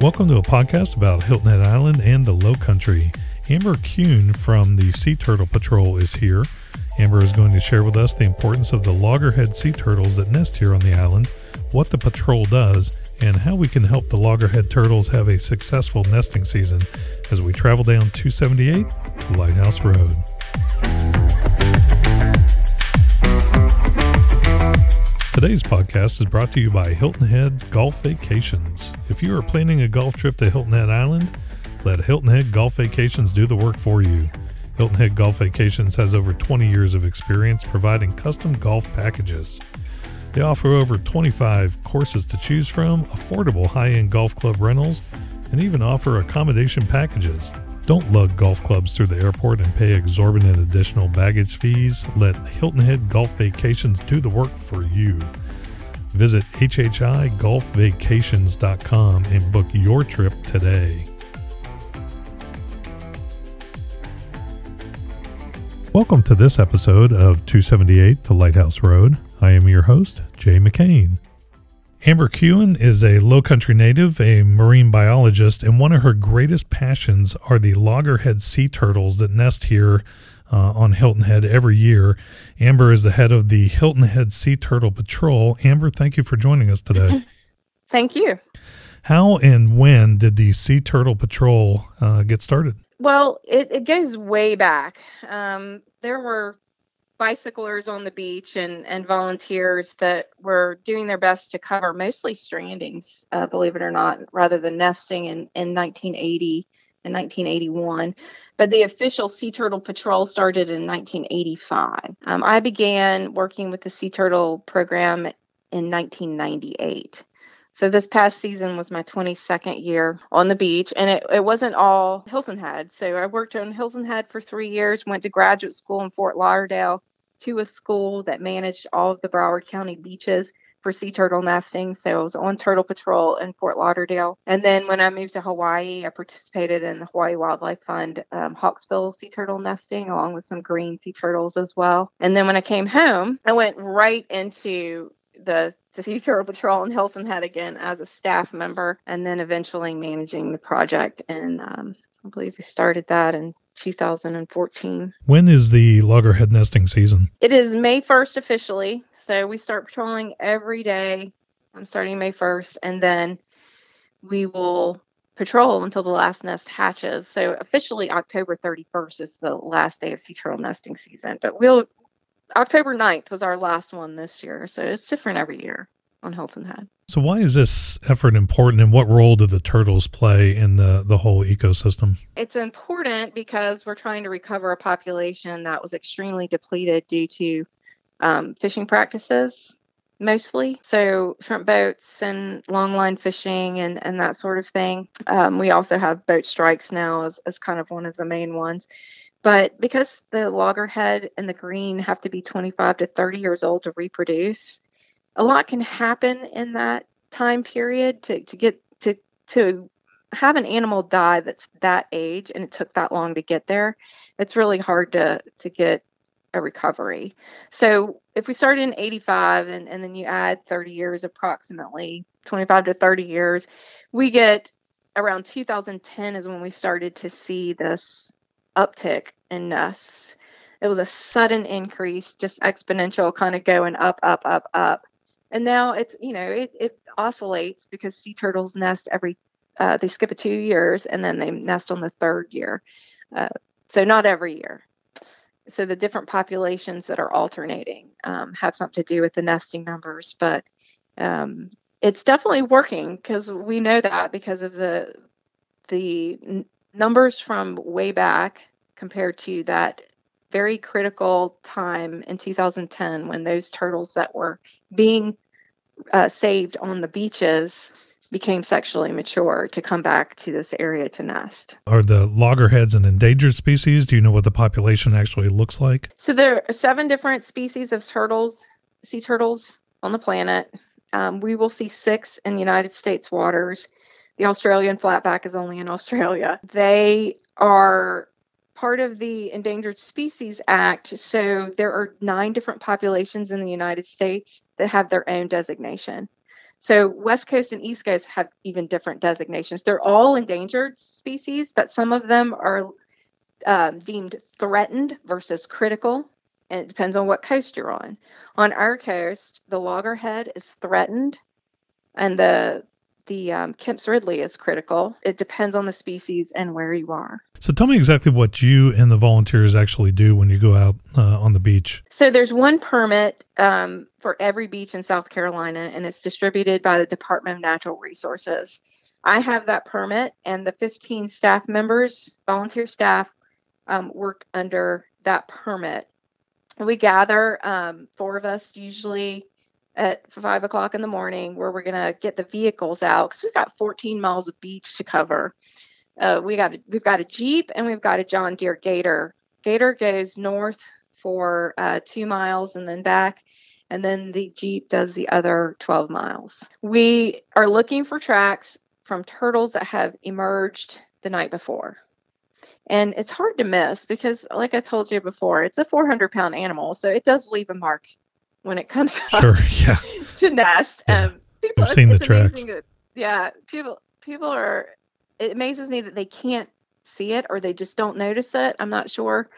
Welcome to a podcast about Hilton Head Island and the Low Country. Amber Kuhn from the Sea Turtle Patrol is here. Amber is going to share with us the importance of the loggerhead sea turtles that nest here on the island, what the patrol does, and how we can help the loggerhead turtles have a successful nesting season as we travel down 278 to Lighthouse Road. Today's podcast is brought to you by Hilton Head Golf Vacations. If you are planning a golf trip to Hilton Head Island, let Hilton Head Golf Vacations do the work for you. Hilton Head Golf Vacations has over 20 years of experience providing custom golf packages. They offer over 25 courses to choose from, affordable high end golf club rentals, and even offer accommodation packages. Don't lug golf clubs through the airport and pay exorbitant additional baggage fees. Let Hilton Head Golf Vacations do the work for you. Visit hhigolfvacations.com and book your trip today. Welcome to this episode of 278 to Lighthouse Road. I am your host, Jay McCain. Amber Kuhn is a low country native, a marine biologist, and one of her greatest passions are the loggerhead sea turtles that nest here uh, on Hilton Head every year. Amber is the head of the Hilton Head Sea Turtle Patrol. Amber, thank you for joining us today. Thank you. How and when did the Sea Turtle Patrol uh, get started? Well, it, it goes way back. Um, there were bicyclers on the beach and, and volunteers that were doing their best to cover mostly strandings, uh, believe it or not, rather than nesting in, in 1980 and 1981. But the official Sea Turtle Patrol started in 1985. Um, I began working with the Sea Turtle program in 1998. So this past season was my 22nd year on the beach, and it, it wasn't all Hilton Head. So I worked on Hilton Head for three years, went to graduate school in Fort Lauderdale, to a school that managed all of the Broward County beaches for sea turtle nesting. So I was on Turtle Patrol in Fort Lauderdale. And then when I moved to Hawaii, I participated in the Hawaii Wildlife Fund um, Hawksbill sea turtle nesting along with some green sea turtles as well. And then when I came home, I went right into the, Sea Turtle Patrol in Hilton Head again as a staff member and then eventually managing the project. And um, I believe we started that in 2014. When is the loggerhead nesting season? It is May 1st officially. So we start patrolling every day. I'm starting May 1st, and then we will patrol until the last nest hatches. So officially October 31st is the last day of sea turtle nesting season, but we'll October 9th was our last one this year. So it's different every year on Hilton Head. So why is this effort important and what role do the turtles play in the, the whole ecosystem? It's important because we're trying to recover a population that was extremely depleted due to um, fishing practices mostly. So shrimp boats and longline fishing and, and that sort of thing. Um, we also have boat strikes now as, as kind of one of the main ones. But because the loggerhead and the green have to be 25 to 30 years old to reproduce, a lot can happen in that time period to, to get to to have an animal die that's that age and it took that long to get there it's really hard to to get a recovery. So if we started in 85 and, and then you add 30 years approximately 25 to 30 years we get around 2010 is when we started to see this uptick in nests. It was a sudden increase just exponential kind of going up up up up and now it's you know it, it oscillates because sea turtles nest every uh, they skip a two years and then they nest on the third year. Uh, so not every year. So the different populations that are alternating um, have something to do with the nesting numbers but um, it's definitely working because we know that because of the the n- numbers from way back compared to that very critical time in 2010 when those turtles that were being uh, saved on the beaches became sexually mature to come back to this area to nest. Are the loggerheads an endangered species? Do you know what the population actually looks like? So there are seven different species of turtles, sea turtles on the planet. Um, we will see six in United States waters. The Australian flatback is only in Australia. They are part of the Endangered Species Act. So there are nine different populations in the United States that have their own designation. So West Coast and East Coast have even different designations. They're all endangered species, but some of them are um, deemed threatened versus critical, and it depends on what coast you're on. On our coast, the loggerhead is threatened, and the the um, Kemp's Ridley is critical. It depends on the species and where you are. So tell me exactly what you and the volunteers actually do when you go out uh, on the beach. So there's one permit um, for every beach in South Carolina, and it's distributed by the Department of Natural Resources. I have that permit, and the 15 staff members, volunteer staff, um, work under that permit. We gather, um, four of us usually at five o'clock in the morning where we're going to get the vehicles out because we've got 14 miles of beach to cover. Uh, we got a, we've got a Jeep and we've got a John Deere Gator. Gator goes north for uh, two miles and then back, and then the Jeep does the other 12 miles. We are looking for tracks from turtles that have emerged the night before. And it's hard to miss because, like I told you before, it's a 400 pound animal. So it does leave a mark when it comes sure, yeah. to nest. Yeah. Um, people, I've seen the tracks. Yeah, people people are. It amazes me that they can't see it or they just don't notice it. I'm not sure.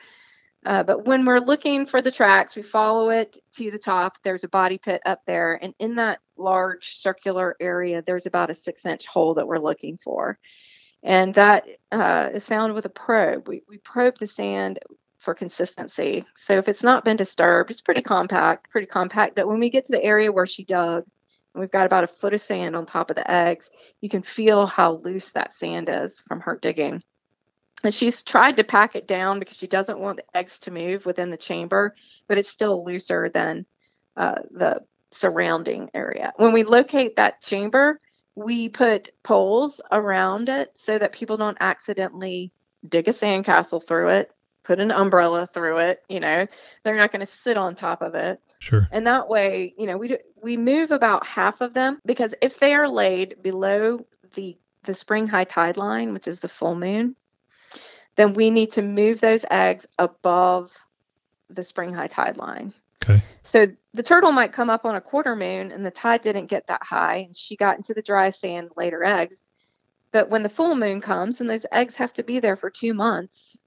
Uh, but when we're looking for the tracks, we follow it to the top. There's a body pit up there, and in that large circular area, there's about a six inch hole that we're looking for. And that uh, is found with a probe. We, we probe the sand for consistency. So if it's not been disturbed, it's pretty compact, pretty compact. But when we get to the area where she dug, and we've got about a foot of sand on top of the eggs, you can feel how loose that sand is from her digging. And she's tried to pack it down because she doesn't want the eggs to move within the chamber, but it's still looser than uh, the surrounding area. When we locate that chamber, we put poles around it so that people don't accidentally dig a sandcastle through it put an umbrella through it you know they're not going to sit on top of it. Sure. And that way you know we do, we move about half of them because if they are laid below the the spring high tide line which is the full moon then we need to move those eggs above the spring high tide line. Okay. So the turtle might come up on a quarter moon and the tide didn't get that high and she got into the dry sand laid her eggs. But when the full moon comes and those eggs have to be there for two months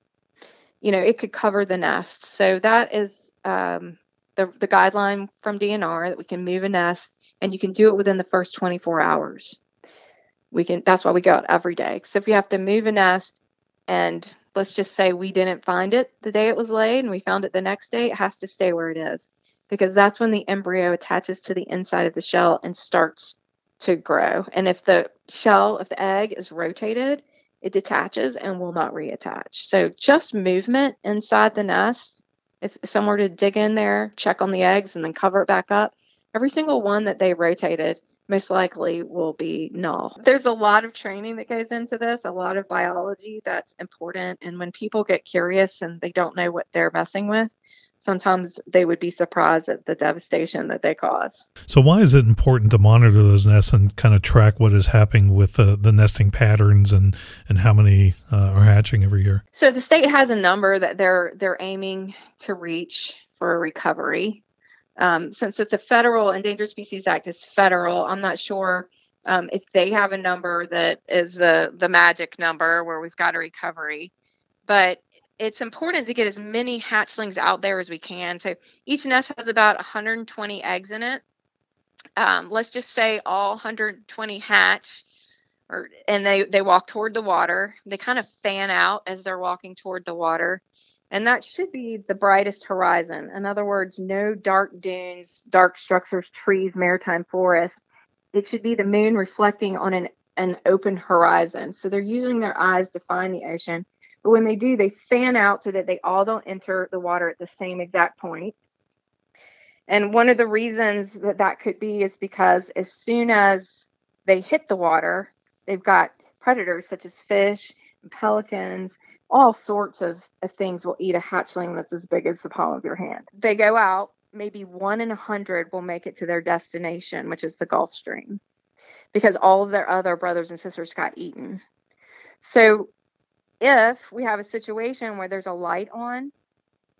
you know, it could cover the nest. So that is um, the, the guideline from DNR that we can move a nest and you can do it within the first 24 hours. We can, that's why we go out every day. So if we have to move a nest and let's just say we didn't find it the day it was laid and we found it the next day, it has to stay where it is because that's when the embryo attaches to the inside of the shell and starts to grow. And if the shell, if the egg is rotated, it detaches and will not reattach. So just movement inside the nest. If someone were to dig in there, check on the eggs, and then cover it back up, every single one that they rotated most likely will be null. There's a lot of training that goes into this, a lot of biology that's important. And when people get curious and they don't know what they're messing with, sometimes they would be surprised at the devastation that they cause. So, why is it important to monitor those nests and kind of track what is happening with the, the nesting patterns and, and how many uh, are hatching every year? So, the state has a number that they're they're aiming to reach for recovery. Um, since it's a federal Endangered Species Act is federal, I'm not sure um, if they have a number that is the the magic number where we've got a recovery. But it's important to get as many hatchlings out there as we can. So each nest has about 120 eggs in it. Um, let's just say all 120 hatch, or and they they walk toward the water. They kind of fan out as they're walking toward the water, and that should be the brightest horizon. In other words, no dark dunes, dark structures, trees, maritime forest. It should be the moon reflecting on an an open horizon. So they're using their eyes to find the ocean when they do, they fan out so that they all don't enter the water at the same exact point. And one of the reasons that that could be is because as soon as they hit the water, they've got predators such as fish and pelicans, all sorts of, of things will eat a hatchling that's as big as the palm of your hand. They go out, maybe one in a hundred will make it to their destination, which is the Gulf Stream, because all of their other brothers and sisters got eaten. So if we have a situation where there's a light on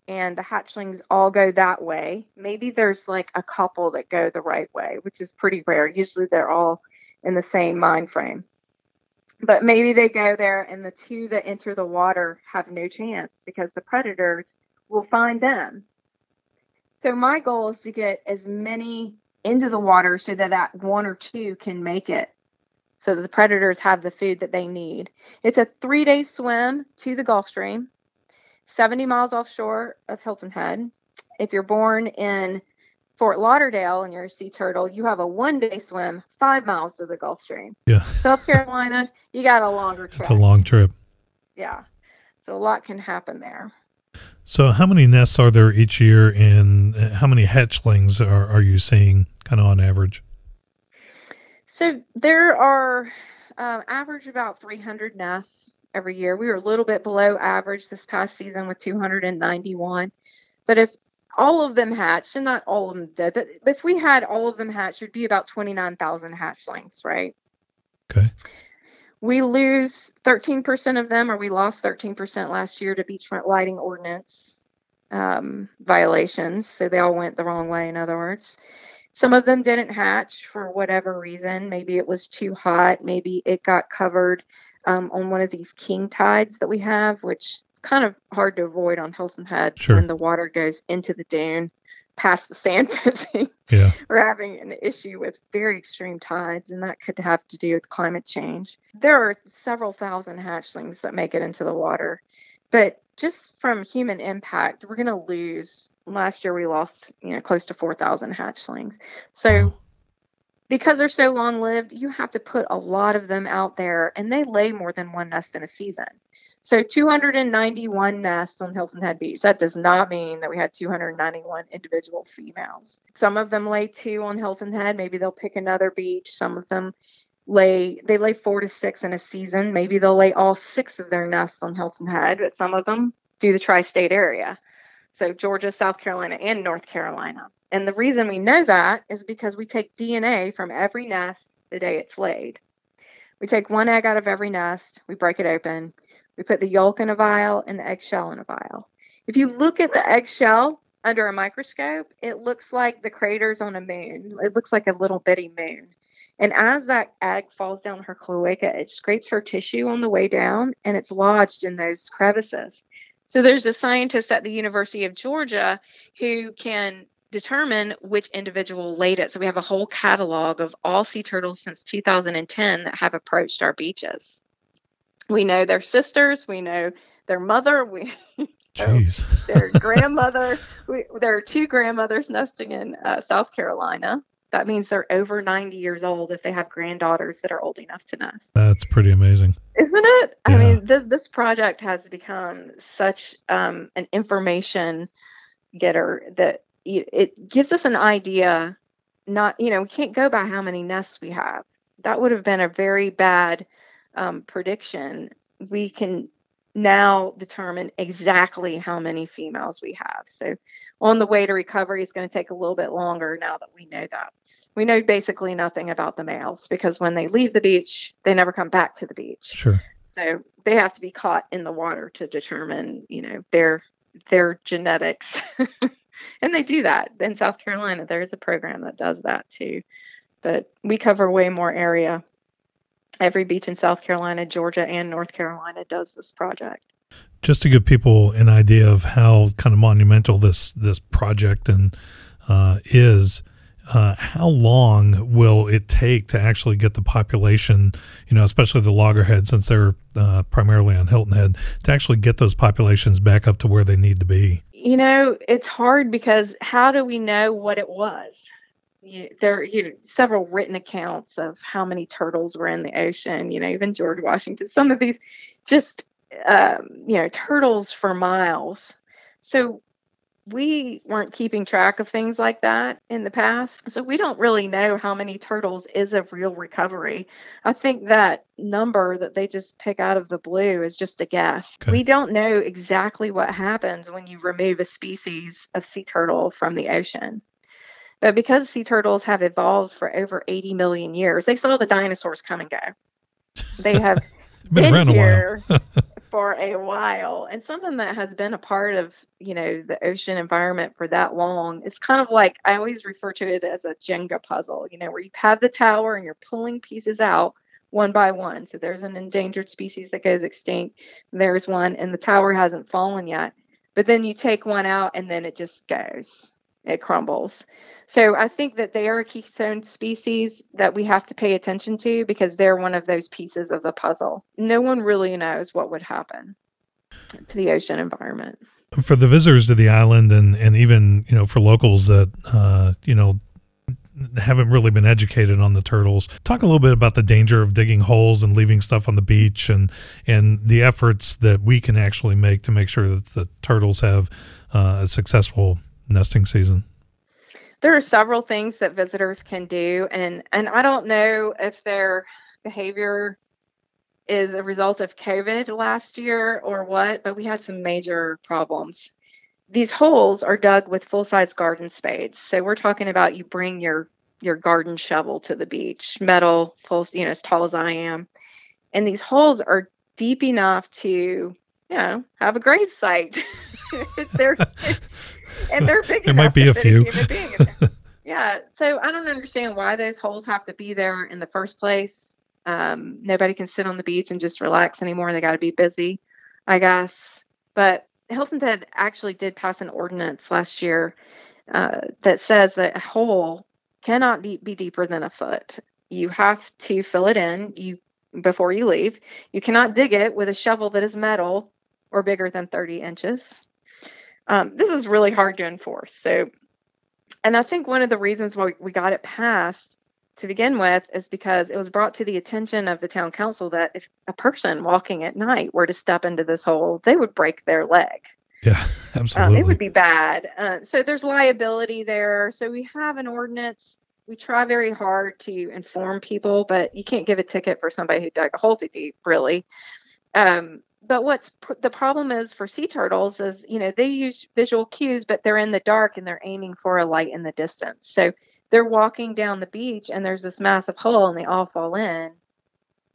and the hatchlings all go that way. Maybe there's like a couple that go the right way, which is pretty rare. Usually they're all in the same mind frame. But maybe they go there and the two that enter the water have no chance because the predators will find them. So my goal is to get as many into the water so that that one or two can make it so that the predators have the food that they need. It's a three day swim to the Gulf Stream, 70 miles offshore of Hilton Head. If you're born in Fort Lauderdale and you're a sea turtle, you have a one day swim five miles to the Gulf Stream. Yeah. South Carolina, you got a longer trip. It's a long trip. Yeah. So a lot can happen there. So, how many nests are there each year, and uh, how many hatchlings are, are you seeing kind of on average? So, there are um, average about 300 nests every year. We were a little bit below average this past season with 291. But if all of them hatched, and not all of them did, but if we had all of them hatched, it would be about 29,000 hatchlings, right? Okay. We lose 13% of them, or we lost 13% last year to beachfront lighting ordinance um, violations. So they all went the wrong way, in other words. Some of them didn't hatch for whatever reason. Maybe it was too hot. Maybe it got covered um, on one of these king tides that we have, which is kind of hard to avoid on Hilton Head Sure. when the water goes into the dune past the sand fencing. Yeah. We're having an issue with very extreme tides, and that could have to do with climate change. There are several thousand hatchlings that make it into the water, but just from human impact, we're going to lose. Last year, we lost you know close to four thousand hatchlings. So because they're so long lived, you have to put a lot of them out there, and they lay more than one nest in a season. So 291 nests on Hilton Head Beach. That does not mean that we had 291 individual females. Some of them lay two on Hilton Head. Maybe they'll pick another beach. Some of them lay they lay four to six in a season. Maybe they'll lay all six of their nests on Hilton Head, but some of them do the tri-state area. So Georgia, South Carolina, and North Carolina. And the reason we know that is because we take DNA from every nest the day it's laid. We take one egg out of every nest, we break it open, we put the yolk in a vial and the eggshell in a vial. If you look at the eggshell under a microscope, it looks like the craters on a moon. It looks like a little bitty moon. And as that egg falls down her cloaca, it scrapes her tissue on the way down and it's lodged in those crevices. So there's a scientist at the University of Georgia who can determine which individual laid it. So we have a whole catalog of all sea turtles since 2010 that have approached our beaches. We know their sisters, we know their mother, we Jeez. their grandmother. We, there are two grandmothers nesting in uh, South Carolina. That means they're over 90 years old if they have granddaughters that are old enough to nest. That's pretty amazing. Isn't it? I mean, this, this project has become such um, an information getter that it gives us an idea. Not, you know, we can't go by how many nests we have. That would have been a very bad um, prediction. We can now determine exactly how many females we have. So, on the way to recovery is going to take a little bit longer now that we know that. We know basically nothing about the males because when they leave the beach, they never come back to the beach. Sure. So they have to be caught in the water to determine, you know, their their genetics. and they do that in South Carolina. There's a program that does that too. But we cover way more area. Every beach in South Carolina, Georgia, and North Carolina does this project. Just to give people an idea of how kind of monumental this this project and uh, is, uh, how long will it take to actually get the population, you know, especially the loggerhead, since they're uh, primarily on Hilton Head, to actually get those populations back up to where they need to be? You know, it's hard because how do we know what it was? You, there are you know, several written accounts of how many turtles were in the ocean. You know, even George Washington. Some of these just um, you know turtles for miles. So we weren't keeping track of things like that in the past. So we don't really know how many turtles is a real recovery. I think that number that they just pick out of the blue is just a guess. Okay. We don't know exactly what happens when you remove a species of sea turtle from the ocean. But because sea turtles have evolved for over 80 million years, they saw the dinosaurs come and go. They have been, been here a for a while, and something that has been a part of you know the ocean environment for that long. It's kind of like I always refer to it as a Jenga puzzle. You know, where you have the tower and you're pulling pieces out one by one. So there's an endangered species that goes extinct. There's one, and the tower hasn't fallen yet. But then you take one out, and then it just goes. It crumbles. So I think that they are a keystone species that we have to pay attention to because they're one of those pieces of the puzzle. No one really knows what would happen to the ocean environment. For the visitors to the island and, and even, you know, for locals that, uh, you know, haven't really been educated on the turtles. Talk a little bit about the danger of digging holes and leaving stuff on the beach and and the efforts that we can actually make to make sure that the turtles have uh, a successful nesting season there are several things that visitors can do and and I don't know if their behavior is a result of COVID last year or what, but we had some major problems. These holes are dug with full-size garden spades. So we're talking about you bring your your garden shovel to the beach, metal, full, you know, as tall as I am. And these holes are deep enough to, you know, have a grave site. they're and they're big. There might be a few. A yeah. So I don't understand why those holes have to be there in the first place. Um, nobody can sit on the beach and just relax anymore. They got to be busy, I guess. But Hilton Head actually did pass an ordinance last year uh, that says that a hole cannot be deeper than a foot. You have to fill it in. You before you leave. You cannot dig it with a shovel that is metal or bigger than 30 inches um, this is really hard to enforce. So, and I think one of the reasons why we got it passed to begin with is because it was brought to the attention of the town council that if a person walking at night were to step into this hole, they would break their leg. Yeah, absolutely. Um, it would be bad. Uh, so there's liability there. So we have an ordinance. We try very hard to inform people, but you can't give a ticket for somebody who dug a hole too deep, really. Um, but what's pr- the problem is for sea turtles is you know they use visual cues but they're in the dark and they're aiming for a light in the distance so they're walking down the beach and there's this massive hole and they all fall in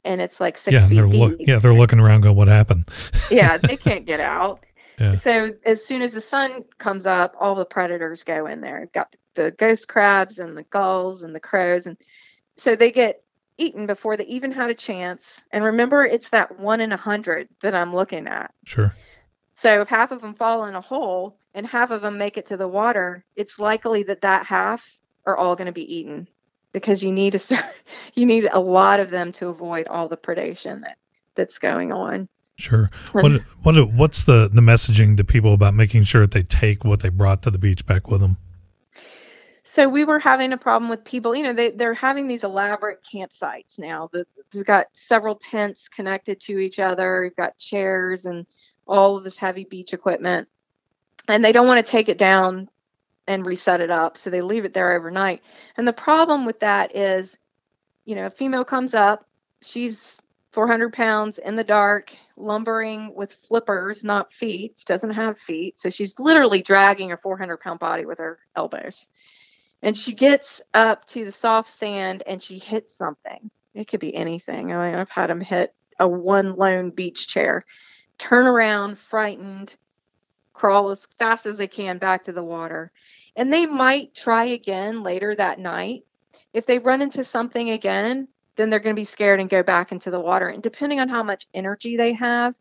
and it's like six yeah, feet they're deep. Yeah they're looking around going what happened yeah they can't get out yeah. so as soon as the sun comes up all the predators go in there You've got the ghost crabs and the gulls and the crows and so they get eaten before they even had a chance. And remember, it's that one in a hundred that I'm looking at. Sure. So if half of them fall in a hole and half of them make it to the water, it's likely that that half are all going to be eaten because you need to you need a lot of them to avoid all the predation that that's going on. Sure. What what what's the the messaging to people about making sure that they take what they brought to the beach back with them? So we were having a problem with people you know they, they're having these elaborate campsites now they've got several tents connected to each other you've got chairs and all of this heavy beach equipment. And they don't want to take it down and reset it up so they leave it there overnight. And the problem with that is you know a female comes up she's 400 pounds in the dark lumbering with flippers not feet she doesn't have feet so she's literally dragging a 400 pound body with her elbows and she gets up to the soft sand and she hits something. It could be anything. I mean, I've had them hit a one lone beach chair, turn around, frightened, crawl as fast as they can back to the water. And they might try again later that night. If they run into something again, then they're going to be scared and go back into the water. And depending on how much energy they have,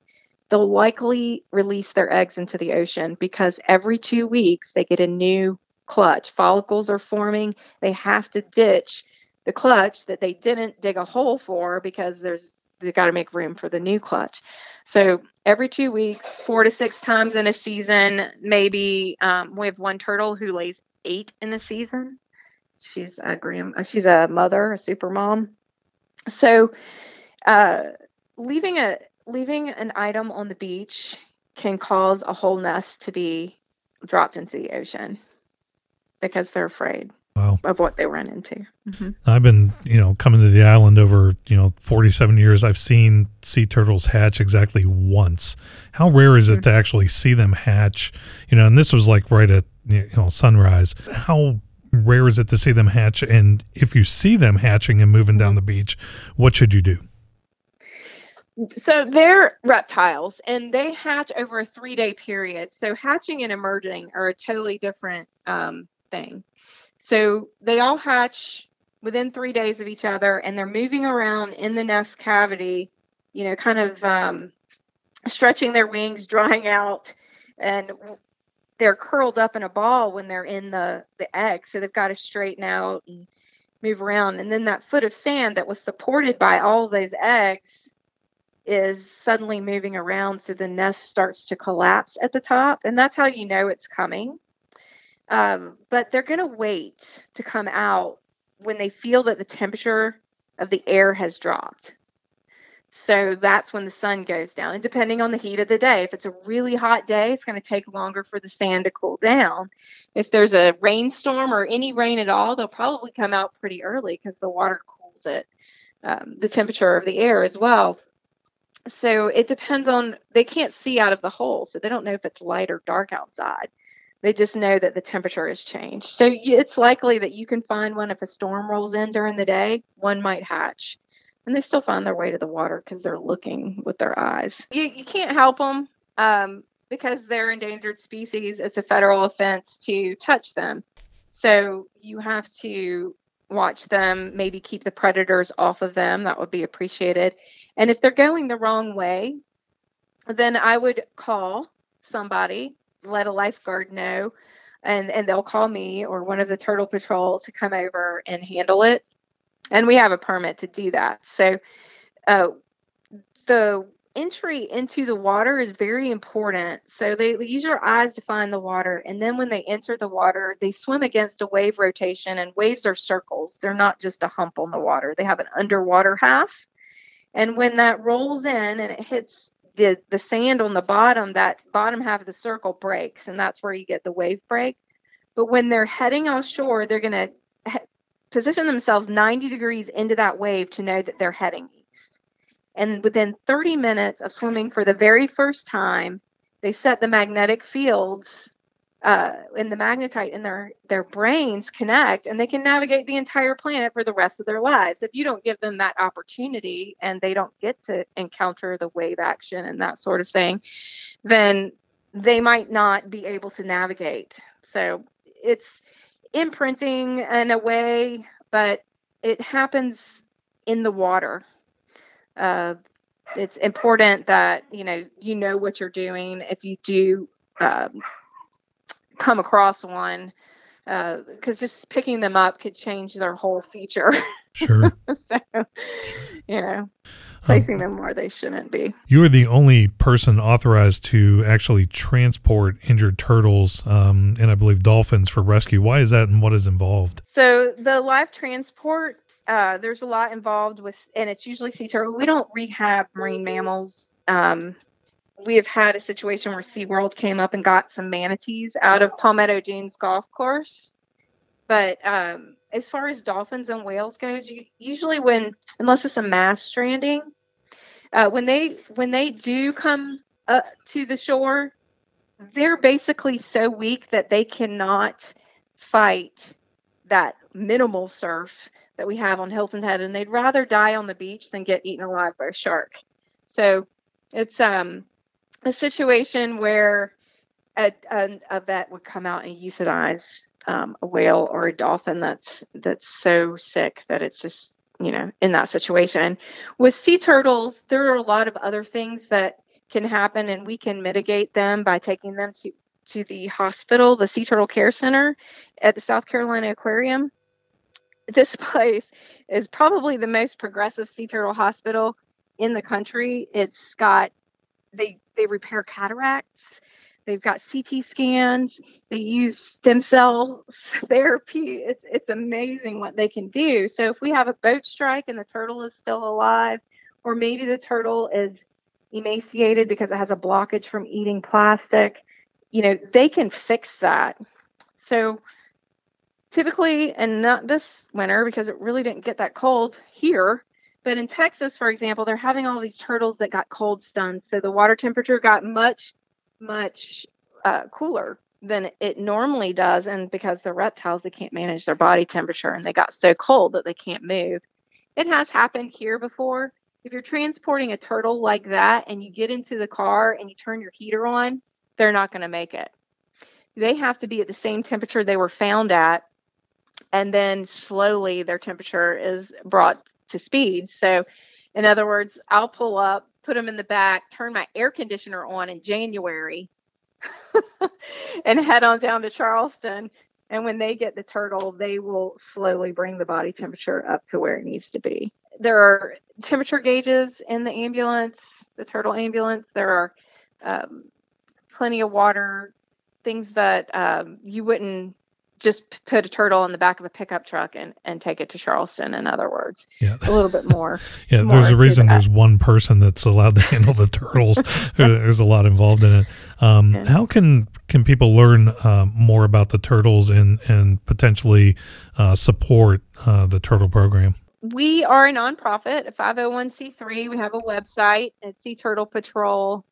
they'll likely release their eggs into the ocean because every two weeks they get a new clutch. Follicles are forming. They have to ditch the clutch that they didn't dig a hole for because there's they've got to make room for the new clutch. So every two weeks, four to six times in a season, maybe um, we have one turtle who lays eight in a season. She's a gram. Uh, she's a mother, a super mom. So uh, leaving a leaving an item on the beach can cause a whole nest to be dropped into the ocean because they're afraid wow. of what they run into. Mm-hmm. I've been, you know, coming to the island over, you know, 47 years. I've seen sea turtles hatch exactly once. How rare is it mm-hmm. to actually see them hatch? You know, and this was like right at, you know, sunrise. How rare is it to see them hatch? And if you see them hatching and moving down mm-hmm. the beach, what should you do? So they're reptiles and they hatch over a three day period. So hatching and emerging are a totally different um, thing. So they all hatch within three days of each other and they're moving around in the nest cavity, you know, kind of um, stretching their wings, drying out, and they're curled up in a ball when they're in the, the egg. So they've got to straighten out and move around. And then that foot of sand that was supported by all those eggs is suddenly moving around. So the nest starts to collapse at the top. And that's how you know it's coming. Um, but they're going to wait to come out when they feel that the temperature of the air has dropped. So that's when the sun goes down. And depending on the heat of the day, if it's a really hot day, it's going to take longer for the sand to cool down. If there's a rainstorm or any rain at all, they'll probably come out pretty early because the water cools it, um, the temperature of the air as well. So it depends on, they can't see out of the hole. So they don't know if it's light or dark outside. They just know that the temperature has changed. So it's likely that you can find one if a storm rolls in during the day, one might hatch and they still find their way to the water because they're looking with their eyes. You, you can't help them um, because they're endangered species. It's a federal offense to touch them. So you have to watch them, maybe keep the predators off of them. That would be appreciated. And if they're going the wrong way, then I would call somebody, let a lifeguard know, and, and they'll call me or one of the turtle patrol to come over and handle it and we have a permit to do that. So uh, the entry into the water is very important. So they use your eyes to find the water, and then when they enter the water, they swim against a wave rotation, and waves are circles. They're not just a hump on the water. They have an underwater half, and when that rolls in and it hits the the sand on the bottom, that bottom half of the circle breaks, and that's where you get the wave break. But when they're heading offshore, they're going to position themselves 90 degrees into that wave to know that they're heading east. And within 30 minutes of swimming for the very first time, they set the magnetic fields uh, in the magnetite in their their brains connect and they can navigate the entire planet for the rest of their lives if you don't give them that opportunity and they don't get to encounter the wave action and that sort of thing then they might not be able to navigate so it's imprinting in a way, but it happens in the water. Uh, it's important that you know you know what you're doing if you do um, come across one because uh, just picking them up could change their whole feature. Sure. so, you know, placing um, them where they shouldn't be. You are the only person authorized to actually transport injured turtles um, and I believe dolphins for rescue. Why is that and what is involved? So, the live transport, uh, there's a lot involved with, and it's usually sea turtle. We don't rehab marine mammals. Um, we have had a situation where SeaWorld came up and got some manatees out of Palmetto Dunes Golf Course. But um, as far as dolphins and whales goes, you, usually when unless it's a mass stranding, uh, when they when they do come uh, to the shore, they're basically so weak that they cannot fight that minimal surf that we have on Hilton Head, and they'd rather die on the beach than get eaten alive by a shark. So it's um, a situation where a, a, a vet would come out and euthanize um, a whale or a dolphin that's that's so sick that it's just you know in that situation. With sea turtles there are a lot of other things that can happen and we can mitigate them by taking them to to the hospital the sea turtle care center at the south carolina aquarium. This place is probably the most progressive sea turtle hospital in the country. It's got they they repair cataracts They've got CT scans. They use stem cell therapy. It's it's amazing what they can do. So if we have a boat strike and the turtle is still alive, or maybe the turtle is emaciated because it has a blockage from eating plastic, you know, they can fix that. So typically, and not this winter because it really didn't get that cold here, but in Texas, for example, they're having all these turtles that got cold stunned. So the water temperature got much much uh, cooler than it normally does. And because they're reptiles, they can't manage their body temperature and they got so cold that they can't move. It has happened here before. if you're transporting a turtle like that and you get into the car and you turn your heater on, they're not going to make it. They have to be at the same temperature they were found at, and then slowly their temperature is brought to speed. So, in other words, I'll pull up, put them in the back, turn my air conditioner on in January, and head on down to Charleston. And when they get the turtle, they will slowly bring the body temperature up to where it needs to be. There are temperature gauges in the ambulance, the turtle ambulance. There are um, plenty of water, things that um, you wouldn't just put a turtle in the back of a pickup truck and, and take it to Charleston, in other words. Yeah. A little bit more. yeah, more there's a reason that. there's one person that's allowed to handle the turtles. there's a lot involved in it. Um, Yeah. How can can people learn uh, more about the turtles and and potentially uh, support uh, the turtle program? We are a nonprofit, a 501c3. We have a website at Sea Turtle Patrol,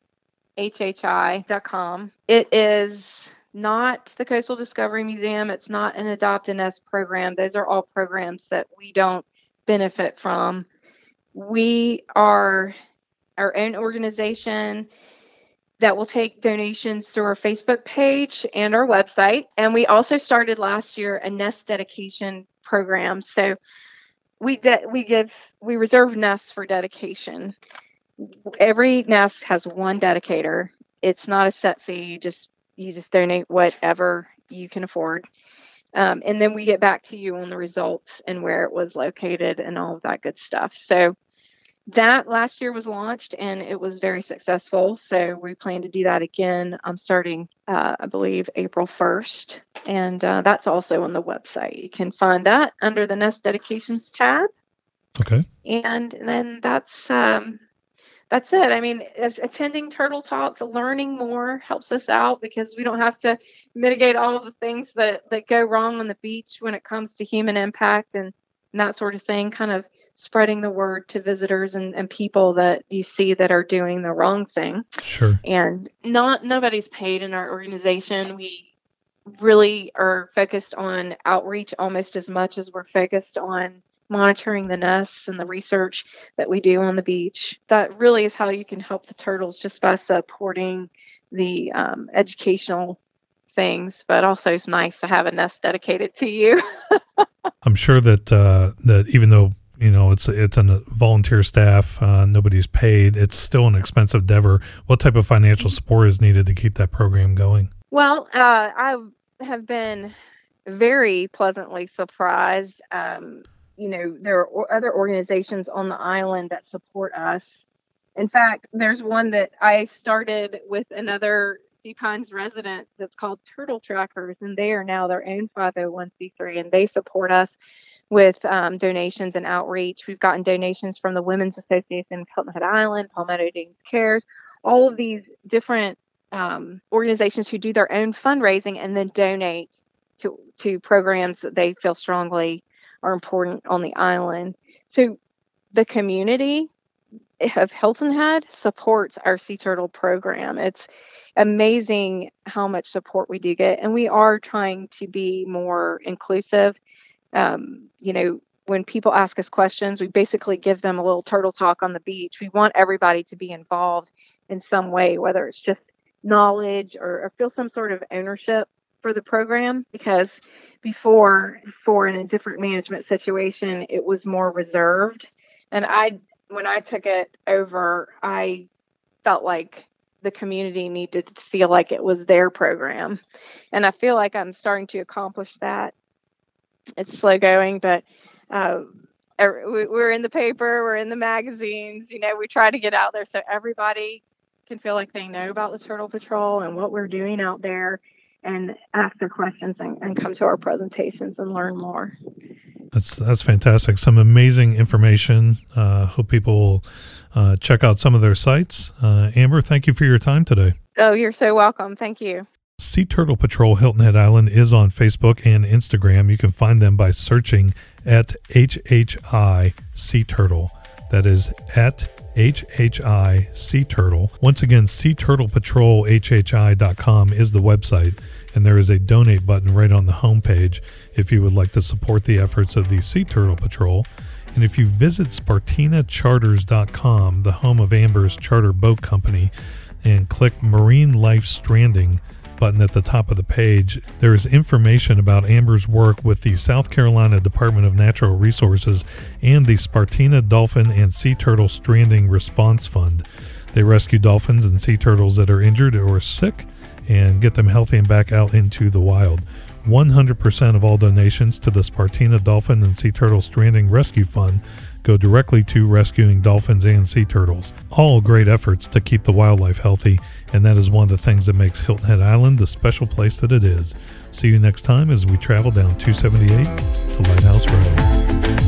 HHI.com. It is not the Coastal Discovery Museum. It's not an Adopt a Nest program. Those are all programs that we don't benefit from. We are our own organization that will take donations through our Facebook page and our website. And we also started last year a nest dedication program. So we de- we give we reserve nests for dedication. Every nest has one dedicator. It's not a set fee. You just you just donate whatever you can afford. Um, and then we get back to you on the results and where it was located and all of that good stuff. So that last year was launched and it was very successful. So we plan to do that again. I'm starting, uh, I believe, April 1st. And uh, that's also on the website. You can find that under the Nest Dedications tab. Okay. And then that's um, that's it. I mean, attending Turtle Talks, learning more helps us out because we don't have to mitigate all of the things that that go wrong on the beach when it comes to human impact and, and that sort of thing. Kind of spreading the word to visitors and, and people that you see that are doing the wrong thing Sure. and not nobody's paid in our organization we really are focused on outreach almost as much as we're focused on monitoring the nests and the research that we do on the beach that really is how you can help the turtles just by supporting the um, educational things but also it's nice to have a nest dedicated to you I'm sure that uh, that even though you know it's it's a volunteer staff, uh, nobody's paid. It's still an expensive endeavor. What type of financial support is needed to keep that program going? Well, uh, I have been very pleasantly surprised. Um, you know, there are other organizations on the island that support us. In fact, there's one that I started with another Sea Pines resident that's called Turtle Trackers, and they are now their own 501c3, and they support us with um, donations and outreach. We've gotten donations from the Women's Association of Hilton Head Island, Palmetto Dunes Cares, all of these different um, organizations who do their own fundraising and then donate to to programs that they feel strongly are important on the island. So the community of Hilton Head supports our sea turtle program. It's amazing how much support we do get, and we are trying to be more inclusive. Um, you know, when people ask us questions, we basically give them a little turtle talk on the beach. We want everybody to be involved in some way, whether it's just knowledge or, or feel some sort of ownership for the program because before for in a different management situation it was more reserved. And i when i took it over i felt like the community needed to feel like it was their program. And i feel like i'm starting to accomplish that. It's slow going but uh, er- we're in the paper we're in the magazines you know we try to get out there so everybody can feel like they know about the turtle patrol and what we're doing out there and ask their questions and, and come to our presentations and learn more. That's that's fantastic. Some amazing information. Uh, hope people will uh, check out some of their sites. Uh, Amber, thank you for your time today. Oh, you're so welcome. Thank you. Sea Turtle Patrol Hilton Head Island is on Facebook and Instagram. You can find them by searching at HHI Sea Turtle. That is at HHI Sea Turtle. Once again, Sea Turtle Patrol HHI.com is the website, and there is a donate button right on the homepage if you would like to support the efforts of the Sea Turtle Patrol. And if you visit SpartinaCharters.com, the home of Amber's charter boat company, and click Marine Life Stranding button at the top of the page, there is information about Amber's work with the South Carolina Department of Natural Resources and the Spartina Dolphin and Sea Turtle Stranding Response Fund. They rescue dolphins and sea turtles that are injured or sick and get them healthy and back out into the wild. 100% of all donations to the Spartina Dolphin and Sea Turtle Stranding Rescue Fund go directly to rescuing dolphins and sea turtles. All great efforts to keep the wildlife healthy, and that is one of the things that makes Hilton Head Island the special place that it is. See you next time as we travel down 278 to Lighthouse Road.